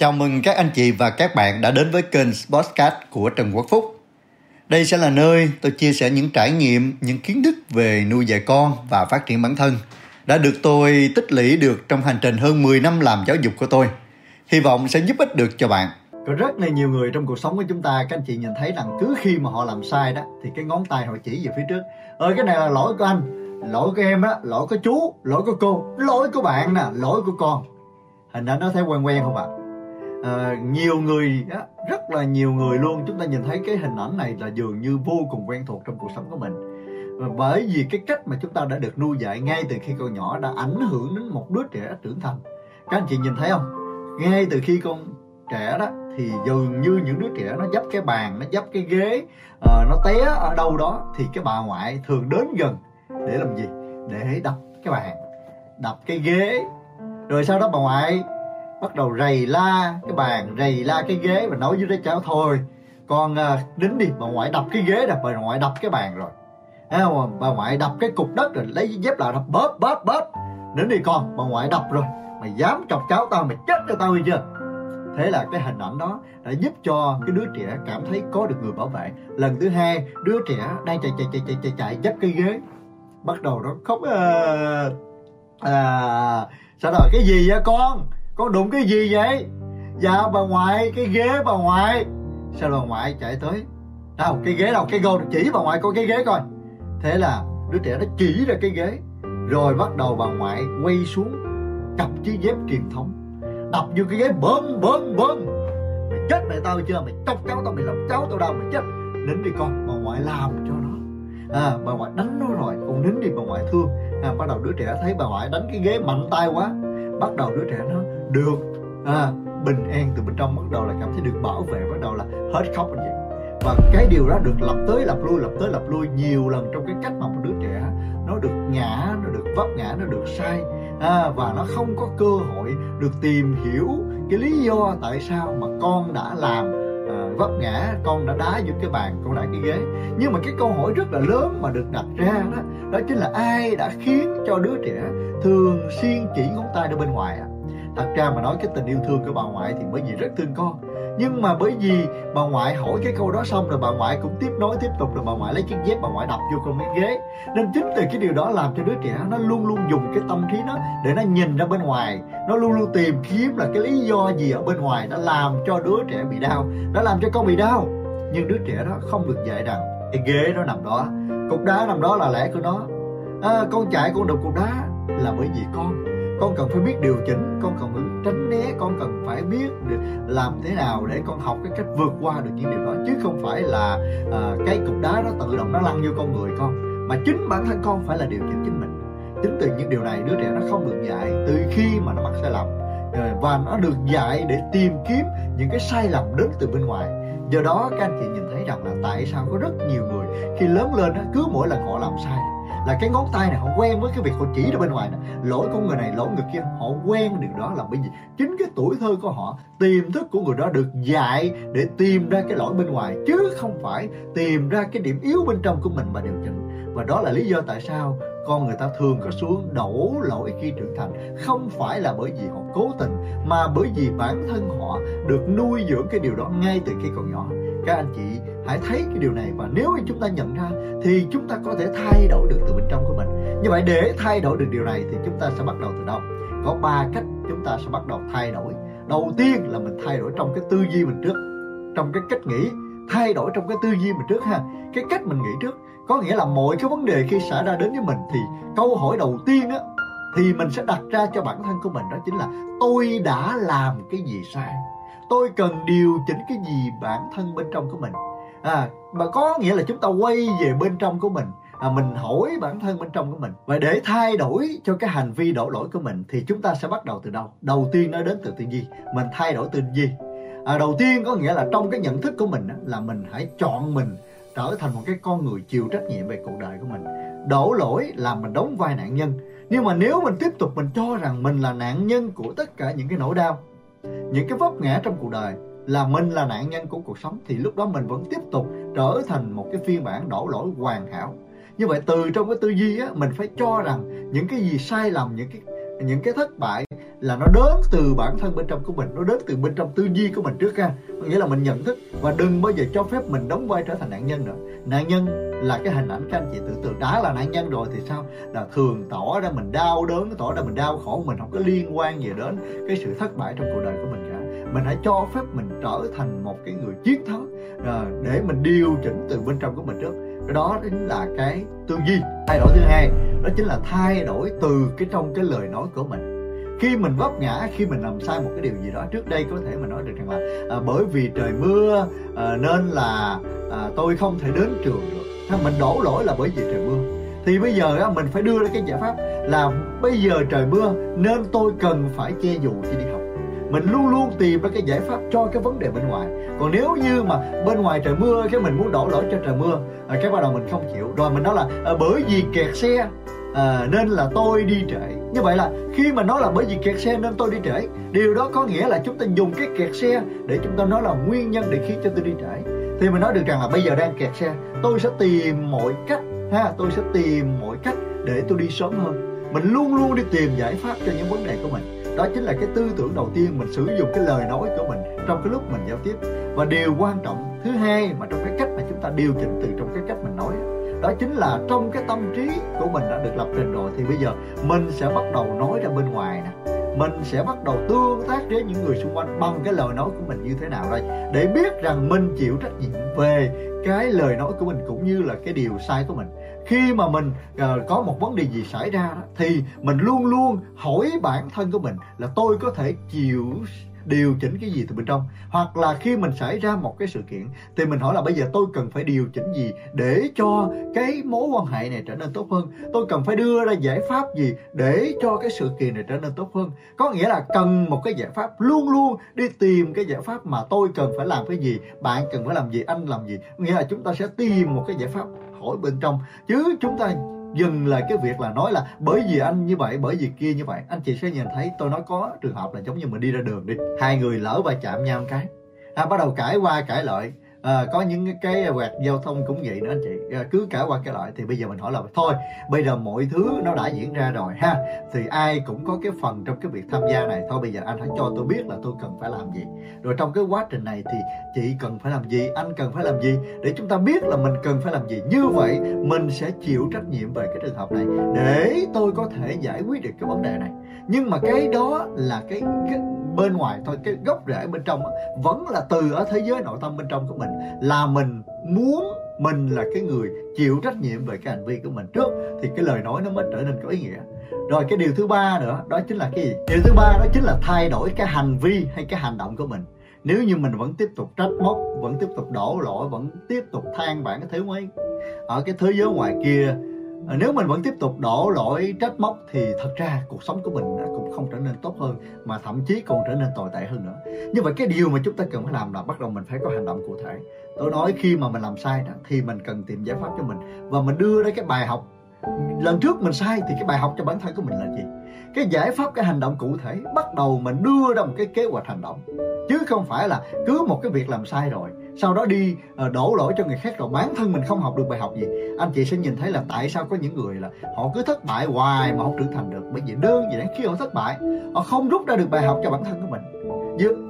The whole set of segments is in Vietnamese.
Chào mừng các anh chị và các bạn đã đến với kênh Sportscast của Trần Quốc Phúc. Đây sẽ là nơi tôi chia sẻ những trải nghiệm, những kiến thức về nuôi dạy con và phát triển bản thân đã được tôi tích lũy được trong hành trình hơn 10 năm làm giáo dục của tôi. Hy vọng sẽ giúp ích được cho bạn. Có rất là nhiều người trong cuộc sống của chúng ta Các anh chị nhìn thấy rằng cứ khi mà họ làm sai đó Thì cái ngón tay họ chỉ về phía trước Ơi cái này là lỗi của anh Lỗi của em đó, lỗi của chú, lỗi của cô Lỗi của bạn nè, lỗi của con Hình ảnh nó thấy quen quen không ạ à, Ờ, nhiều người, rất là nhiều người luôn. Chúng ta nhìn thấy cái hình ảnh này là dường như vô cùng quen thuộc trong cuộc sống của mình. Và bởi vì cái cách mà chúng ta đã được nuôi dạy ngay từ khi còn nhỏ đã ảnh hưởng đến một đứa trẻ trưởng thành. Các anh chị nhìn thấy không? Ngay từ khi con trẻ đó thì dường như những đứa trẻ nó dấp cái bàn nó dấp cái ghế uh, nó té ở đâu đó thì cái bà ngoại thường đến gần để làm gì? Để đập cái bàn đập cái ghế. Rồi sau đó bà ngoại bắt đầu rầy la cái bàn rầy la cái ghế và nói với đứa cháu thôi con à, đính đi bà ngoại đập cái ghế rồi bà ngoại đập cái bàn rồi. Thấy không? bà ngoại đập cái cục đất rồi lấy dép lại đập bóp bóp bóp. Đến đi con bà ngoại đập rồi mày dám chọc cháu tao mày chết cho tao đi chưa? Thế là cái hình ảnh đó đã giúp cho cái đứa trẻ cảm thấy có được người bảo vệ. Lần thứ hai đứa trẻ đang chạy chạy chạy chạy chạy chạy dấp cái ghế bắt đầu nó khóc à, à sao rồi cái gì vậy con? Con đụng cái gì vậy? Dạ bà ngoại cái ghế bà ngoại. Sao bà ngoại chạy tới? Đâu cái ghế đâu? Cái gô chỉ bà ngoại coi cái ghế coi. Thế là đứa trẻ nó chỉ ra cái ghế rồi bắt đầu bà ngoại quay xuống cặp chiếc dép truyền thống. Đập vô cái ghế bơm bơm bơm. Mày chết mẹ tao chưa? Mày chọc cháu tao mày làm cháu tao đâu? Mày chết. Nín đi con bà ngoại làm cho nó. À, bà ngoại đánh nó rồi con nín đi bà ngoại thương. À, bắt đầu đứa trẻ thấy bà ngoại đánh cái ghế mạnh tay quá. Bắt đầu đứa trẻ nó được à, bình an từ bên trong bắt đầu là cảm thấy được bảo vệ bắt đầu là hết khóc anh chị và cái điều đó được lặp tới lặp lui lặp tới lặp lui nhiều lần trong cái cách mà một đứa trẻ nó được ngã nó được vấp ngã nó được sai à, và nó không có cơ hội được tìm hiểu cái lý do tại sao mà con đã làm à, vấp ngã con đã đá vô cái bàn con đá cái ghế nhưng mà cái câu hỏi rất là lớn mà được đặt ra đó đó chính là ai đã khiến cho đứa trẻ thường xuyên chỉ ngón tay ra bên ngoài à? Thật ra mà nói cái tình yêu thương của bà ngoại thì bởi vì rất thương con. Nhưng mà bởi vì bà ngoại hỏi cái câu đó xong rồi bà ngoại cũng tiếp nối tiếp tục rồi bà ngoại lấy chiếc dép bà ngoại đập vô con cái ghế. Nên chính từ cái điều đó làm cho đứa trẻ nó luôn luôn dùng cái tâm trí nó để nó nhìn ra bên ngoài. Nó luôn luôn tìm kiếm là cái lý do gì ở bên ngoài đã làm cho đứa trẻ bị đau. Đã làm cho con bị đau. Nhưng đứa trẻ đó không được dạy rằng cái ghế nó nằm đó cục đá nằm đó là lẽ của nó. À, con chạy con đục cục đá là bởi vì con con cần phải biết điều chỉnh con cần phải tránh né con cần phải biết làm thế nào để con học cái cách vượt qua được những điều đó chứ không phải là uh, cái cục đá nó tự động nó lăn vô con người con. Mà chính bản thân con phải là điều chỉnh chính mình. Chính từ những điều này đứa trẻ nó không được dạy từ khi mà nó mắc sai lầm và nó được dạy để tìm kiếm những cái sai lầm đến từ bên ngoài. Do đó các anh chị nhìn thấy rằng là tại sao có rất nhiều người khi lớn lên cứ mỗi lần họ làm sai là cái ngón tay này họ quen với cái việc họ chỉ ra bên ngoài này. lỗi của người này, lỗi người kia, họ quen điều đó là bởi vì chính cái tuổi thơ của họ, tiềm thức của người đó được dạy để tìm ra cái lỗi bên ngoài, chứ không phải tìm ra cái điểm yếu bên trong của mình mà điều chỉnh. Và đó là lý do tại sao con người ta thường có xuống đổ lỗi khi trưởng thành. Không phải là bởi vì họ cố tình, mà bởi vì bản thân họ được nuôi dưỡng cái điều đó ngay từ khi còn nhỏ. Các anh chị hãy thấy cái điều này và nếu như chúng ta nhận ra thì chúng ta có thể thay đổi được từ bên trong của mình. Như vậy để thay đổi được điều này thì chúng ta sẽ bắt đầu từ đâu? Có ba cách chúng ta sẽ bắt đầu thay đổi. Đầu tiên là mình thay đổi trong cái tư duy mình trước, trong cái cách nghĩ. Thay đổi trong cái tư duy mình trước ha. Cái cách mình nghĩ trước có nghĩa là mọi cái vấn đề khi xảy ra đến với mình thì câu hỏi đầu tiên á, thì mình sẽ đặt ra cho bản thân của mình đó chính là tôi đã làm cái gì sai? Tôi cần điều chỉnh cái gì bản thân bên trong của mình? À mà có nghĩa là chúng ta quay về bên trong của mình. À, mình hỏi bản thân bên trong của mình. Và để thay đổi cho cái hành vi đổ lỗi của mình thì chúng ta sẽ bắt đầu từ đâu? Đầu tiên nó đến từ tư duy mình thay đổi tư duy à, đầu tiên có nghĩa là trong cái nhận thức của mình là mình hãy chọn mình trở thành một cái con người chịu trách nhiệm về cuộc đời của mình. Đổ lỗi là mình đóng vai nạn nhân. Nhưng mà nếu mình tiếp tục mình cho rằng mình là nạn nhân của tất cả những cái nỗi đau những cái vấp ngã trong cuộc đời là mình là nạn nhân của cuộc sống, thì lúc đó mình vẫn tiếp tục trở thành một cái phiên bản đổ lỗi hoàn hảo. Như vậy từ trong cái tư duy á, mình phải cho rằng những cái gì sai lầm, những cái những cái thất bại là nó đến từ bản thân bên trong của mình, nó đến từ bên trong tư duy của mình trước ha. Nghĩa là mình nhận thức và đừng bao giờ cho phép mình đóng vai trở thành nạn nhân nữa. Nạn nhân là cái hình ảnh các anh chị tưởng tượng. Đã là nạn nhân rồi thì sao? Là thường tỏ ra mình đau đớn, tỏ ra mình đau khổ, mình không có liên quan gì đến cái sự thất bại trong cuộc đời của mình. cả mình hãy cho phép mình trở thành một cái người chiến thắng à, để mình điều chỉnh từ bên trong của mình trước. Cái đó chính là cái tư duy thay đổi thứ hai đó chính là thay đổi từ cái trong cái lời nói của mình. Khi mình vấp ngã khi mình làm sai một cái điều gì đó trước đây có thể mình nói được rằng là à, bởi vì trời mưa à, nên là à, tôi không thể đến trường được. Mình đổ lỗi là bởi vì trời mưa. Thì bây giờ á, mình phải đưa ra cái giải pháp là bây giờ trời mưa nên tôi cần phải che dù khi đi học mình luôn luôn tìm ra cái giải pháp cho cái vấn đề bên ngoài. Còn nếu như mà bên ngoài trời mưa cái mình muốn đổ lỗi cho trời mưa à, cái bắt đầu mình không chịu. Rồi mình nói là à, bởi vì kẹt xe à, nên là tôi đi trễ. Như vậy là khi mà nói là bởi vì kẹt xe nên tôi đi trễ điều đó có nghĩa là chúng ta dùng cái kẹt xe để chúng ta nói là nguyên nhân để khiến cho tôi đi trễ. Thì mình nói được rằng là bây giờ đang kẹt xe tôi sẽ tìm mọi cách ha tôi sẽ tìm mọi cách để tôi đi sớm hơn. Mình luôn luôn đi tìm giải pháp cho những vấn đề của mình đó chính là cái tư tưởng đầu tiên mình sử dụng cái lời nói của mình trong cái lúc mình giao tiếp. Và điều quan trọng thứ hai mà trong cái cách mà chúng ta điều chỉnh từ trong cái cách mình nói đó chính là trong cái tâm trí của mình đã được lập trình rồi thì bây giờ mình sẽ bắt đầu nói ra bên ngoài nè. Mình sẽ bắt đầu tương tác với những người xung quanh bằng cái lời nói của mình như thế nào đây? Để biết rằng mình chịu trách nhiệm về cái lời nói của mình cũng như là cái điều sai của mình. Khi mà mình uh, có một vấn đề gì xảy ra đó, thì mình luôn luôn hỏi bản thân của mình là tôi có thể chịu điều chỉnh cái gì từ bên trong. Hoặc là khi mình xảy ra một cái sự kiện, thì mình hỏi là bây giờ tôi cần phải điều chỉnh gì để cho cái mối quan hệ này trở nên tốt hơn? Tôi cần phải đưa ra giải pháp gì để cho cái sự kiện này trở nên tốt hơn? Có nghĩa là cần một cái giải pháp luôn luôn đi tìm cái giải pháp mà tôi cần phải làm cái gì, bạn cần phải làm gì, anh làm gì. Nghĩa là chúng ta sẽ tìm một cái giải pháp hỏi bên trong. Chứ chúng ta dừng lại cái việc là nói là bởi vì anh như vậy bởi vì kia như vậy. Anh chị sẽ nhìn thấy tôi nói có trường hợp là giống như mình đi ra đường đi. Hai người lỡ va chạm nhau một cái. À, bắt đầu cãi qua cãi lại à, có những cái quẹt giao thông cũng vậy nữa anh chị. À, cứ cả qua cái lại thì bây giờ mình hỏi là thôi bây giờ mọi thứ nó đã diễn ra rồi ha thì ai cũng có cái phần trong cái việc tham gia này. Thôi bây giờ anh hãy cho tôi biết là tôi cần phải làm gì. Rồi trong cái quá trình này thì chị cần phải làm gì anh cần phải làm gì? Để chúng ta biết là mình cần phải làm gì. Như vậy mình sẽ chịu trách nhiệm về cái trường hợp này để tôi có thể giải quyết được cái vấn đề này. Nhưng mà cái đó là cái, cái bên ngoài thôi, cái gốc rễ bên trong vẫn là từ ở thế giới nội tâm bên trong của mình, là mình muốn mình là cái người chịu trách nhiệm về cái hành vi của mình trước, thì cái lời nói nó mới trở nên có ý nghĩa. Rồi cái điều thứ ba nữa, đó chính là cái gì? Điều thứ ba đó chính là thay đổi cái hành vi hay cái hành động của mình. Nếu như mình vẫn tiếp tục trách móc, vẫn tiếp tục đổ lỗi, vẫn tiếp tục than vãn cái thứ mấy ở cái thế giới ngoài kia À, nếu mình vẫn tiếp tục đổ lỗi, trách móc thì thật ra cuộc sống của mình cũng không trở nên tốt hơn, mà thậm chí còn trở nên tồi tệ hơn nữa. Như vậy cái điều mà chúng ta cần phải làm là bắt đầu mình phải có hành động cụ thể. Tôi nói khi mà mình làm sai đó, thì mình cần tìm giải pháp cho mình. Và mình đưa ra cái bài học. Lần trước mình sai thì cái bài học cho bản thân của mình là gì? Cái giải pháp, cái hành động cụ thể. Bắt đầu mình đưa ra một cái kế hoạch hành động. Chứ không phải là cứ một cái việc làm sai rồi sau đó đi ờ, đổ lỗi cho người khác rồi bản thân mình không học được bài học gì. Anh chị sẽ nhìn thấy là tại sao có những người là họ cứ thất bại hoài mà không trưởng thành được. Bởi vì đơn giản khi họ thất bại, họ không rút ra được bài học cho bản thân của mình.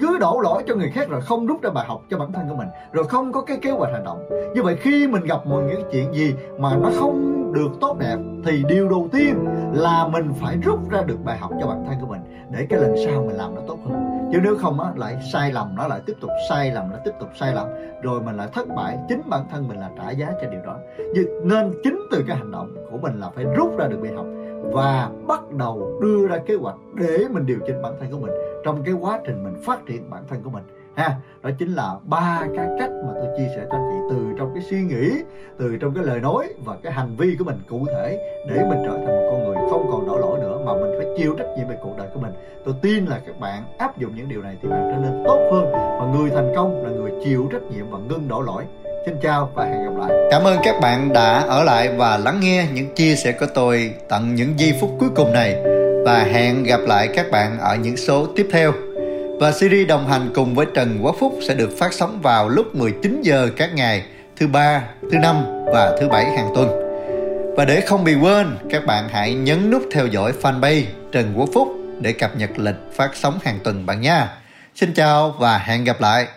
Cứ đổ lỗi cho người khác rồi không rút ra bài học cho bản thân của mình, rồi không có cái kế hoạch hành động. Như vậy khi mình gặp một những chuyện gì mà nó không được tốt đẹp, thì điều đầu tiên là mình phải rút ra được bài học cho bản thân của mình để cái lần sau mình làm nó tốt hơn chứ nếu không á, lại sai lầm, nó lại tiếp tục sai lầm, nó tiếp tục sai lầm. Rồi mình lại thất bại, chính bản thân mình là trả giá cho điều đó. Nên chính từ cái hành động của mình là phải rút ra được bài học và bắt đầu đưa ra kế hoạch để mình điều chỉnh bản thân của mình. Trong cái quá trình mình phát triển bản thân của mình, ha, đó chính là ba cái cách mà tôi chia sẻ cho anh chị từ trong cái suy nghĩ, từ trong cái lời nói và cái hành vi của mình cụ thể để mình trở thành chịu trách nhiệm về cuộc đời của mình tôi tin là các bạn áp dụng những điều này thì bạn trở nên tốt hơn và người thành công là người chịu trách nhiệm và ngưng đổ lỗi Xin chào và hẹn gặp lại. Cảm ơn các bạn đã ở lại và lắng nghe những chia sẻ của tôi tận những giây phút cuối cùng này và hẹn gặp lại các bạn ở những số tiếp theo. Và series đồng hành cùng với Trần Quốc Phúc sẽ được phát sóng vào lúc 19 giờ các ngày thứ ba, thứ năm và thứ bảy hàng tuần. Và để không bị quên, các bạn hãy nhấn nút theo dõi fanpage Trần Quốc Phúc để cập nhật lịch phát sóng hàng tuần bạn nha. Xin chào và hẹn gặp lại.